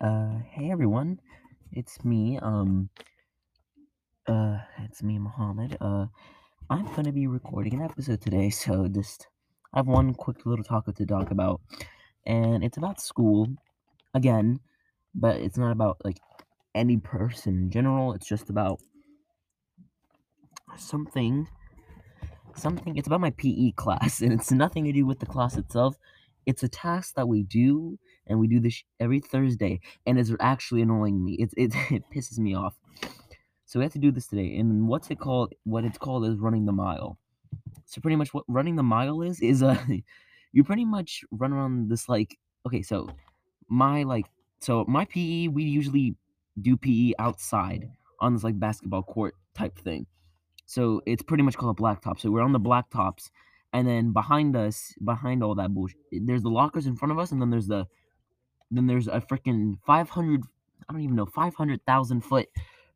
Uh, hey everyone, it's me. Um, uh, it's me, Mohamed. Uh, I'm gonna be recording an episode today, so just I have one quick little topic to talk about, and it's about school again, but it's not about like any person in general. It's just about something, something. It's about my PE class, and it's nothing to do with the class itself. It's a task that we do, and we do this every Thursday, and it's actually annoying me. It's it it pisses me off. So we have to do this today, and what's it called? What it's called is running the mile. So pretty much what running the mile is is uh you pretty much run around this like okay, so my like so my PE we usually do PE outside on this like basketball court type thing. So it's pretty much called a blacktop. So we're on the blacktops, and then behind us, behind all that bullshit, there's the lockers in front of us, and then there's the then there's a freaking 500 I don't even know 500,000 foot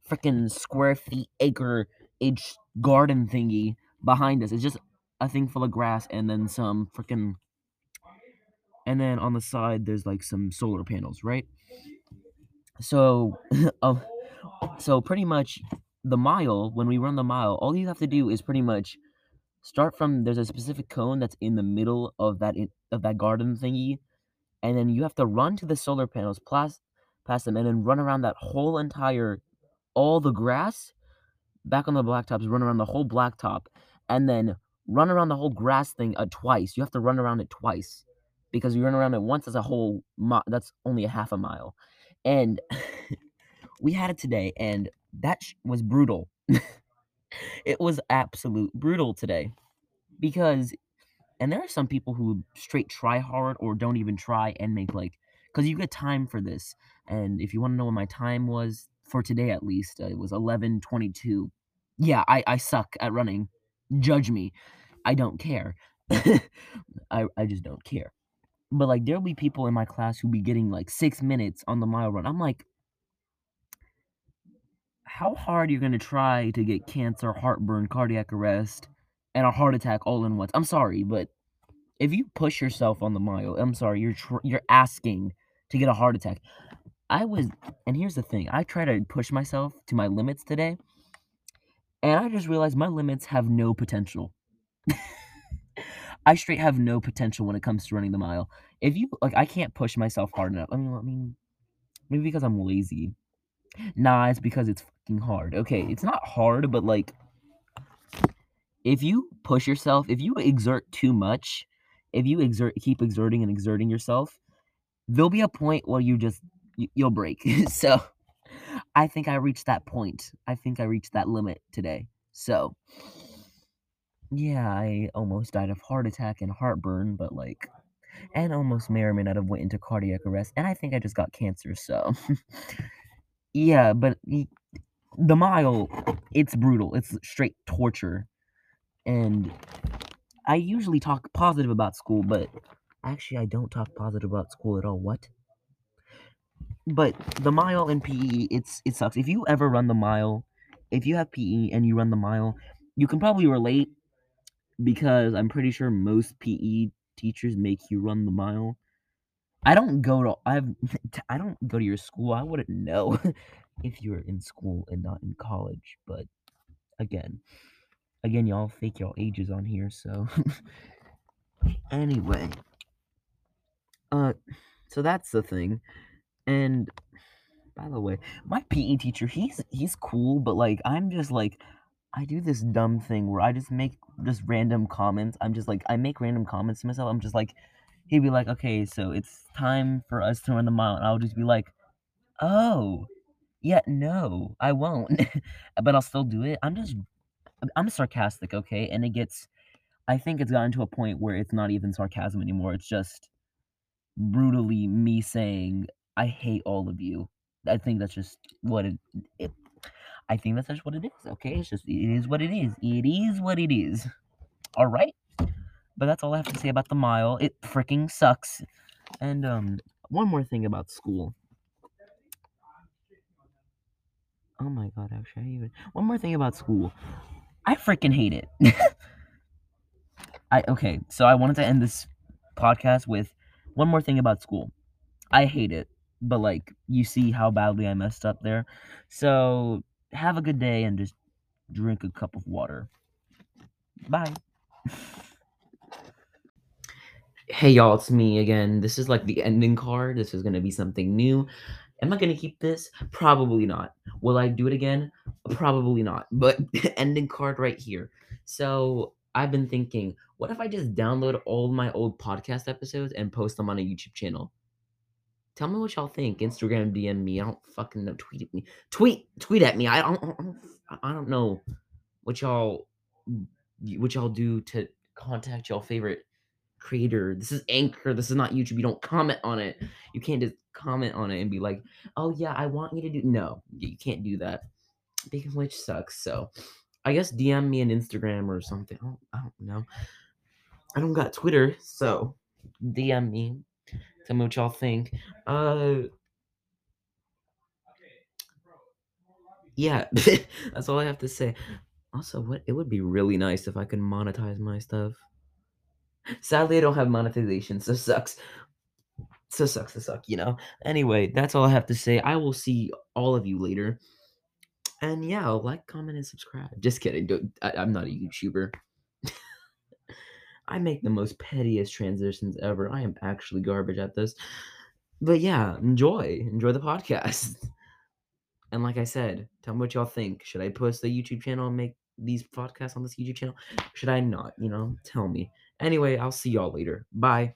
freaking square feet acre age garden thingy behind us. It's just a thing full of grass and then some freaking and then on the side there's like some solar panels, right? So uh, so pretty much the mile when we run the mile, all you have to do is pretty much start from there's a specific cone that's in the middle of that in, of that garden thingy and then you have to run to the solar panels past past them and then run around that whole entire all the grass back on the blacktops, run around the whole blacktop, and then run around the whole grass thing uh, twice. You have to run around it twice because you run around it once as a whole. Mi- that's only a half a mile, and we had it today, and that sh- was brutal. it was absolute brutal today because, and there are some people who straight try hard or don't even try and make like because you get time for this. And if you want to know what my time was for today, at least uh, it was eleven twenty two. Yeah, I I suck at running. Judge me. I don't care. I I just don't care. But like there'll be people in my class who be getting like six minutes on the mile run. I'm like, how hard you're gonna try to get cancer, heartburn, cardiac arrest, and a heart attack all in once? I'm sorry, but if you push yourself on the mile, I'm sorry, you're tr- you're asking to get a heart attack. I was, and here's the thing: I try to push myself to my limits today, and I just realized my limits have no potential. I straight have no potential when it comes to running the mile. If you like, I can't push myself hard enough. I mean, I mean, maybe because I'm lazy. Nah, it's because it's hard. Okay, it's not hard, but like, if you push yourself, if you exert too much, if you exert, keep exerting and exerting yourself, there'll be a point where you just you, you'll break. so, I think I reached that point. I think I reached that limit today. So, yeah, I almost died of heart attack and heartburn, but like, and almost may or may not have went into cardiac arrest, and I think I just got cancer. So, yeah, but the mile, it's brutal. It's straight torture, and I usually talk positive about school, but actually, I don't talk positive about school at all. What? But the mile in PE, it's it sucks. If you ever run the mile, if you have PE and you run the mile, you can probably relate because I'm pretty sure most PE teachers make you run the mile. I don't go to I've I don't go to your school. I wouldn't know if you're in school and not in college, but again, again y'all fake y'all ages on here, so anyway. Uh so that's the thing. And by the way, my PE teacher, he's he's cool, but like I'm just like I do this dumb thing where I just make just random comments. I'm just like I make random comments to myself. I'm just like he'd be like, "Okay, so it's time for us to run the mile." And I'll just be like, "Oh, yeah, no, I won't." but I'll still do it. I'm just I'm sarcastic, okay? And it gets I think it's gotten to a point where it's not even sarcasm anymore. It's just brutally me saying, "I hate all of you." I think that's just what it, it I think that's just what it is. Okay, it's just it is what it is. It is what it is. All right. But that's all I have to say about the mile. It freaking sucks. And um, one more thing about school. Oh my god, actually, I even one more thing about school. I freaking hate it. I okay, so I wanted to end this podcast with one more thing about school. I hate it but like you see how badly I messed up there. So have a good day and just drink a cup of water. Bye. hey y'all, it's me again. This is like the ending card. This is gonna be something new. Am I gonna keep this? Probably not. Will I do it again? Probably not. But ending card right here. So I've been thinking, what if I just download all my old podcast episodes and post them on a YouTube channel? Tell me what y'all think. Instagram DM me. I don't fucking know. Tweet at me. Tweet tweet at me. I don't I don't, I don't know what y'all what y'all do to contact y'all favorite creator. This is Anchor. This is not YouTube. You don't comment on it. You can't just comment on it and be like, "Oh yeah, I want you to do." No, you can't do that. Because which sucks. So, I guess DM me on Instagram or something. I don't, I don't know. I don't got Twitter, so DM me. Tell me what y'all think. Uh, yeah, that's all I have to say. Also, what it would be really nice if I could monetize my stuff. Sadly, I don't have monetization, so sucks. So sucks to suck, you know. Anyway, that's all I have to say. I will see all of you later. And yeah, like, comment, and subscribe. Just kidding. Don't, I, I'm not a YouTuber. I make the most pettiest transitions ever. I am actually garbage at this. But yeah, enjoy. Enjoy the podcast. And like I said, tell me what y'all think. Should I post the YouTube channel and make these podcasts on this YouTube channel? Should I not? You know, tell me. Anyway, I'll see y'all later. Bye.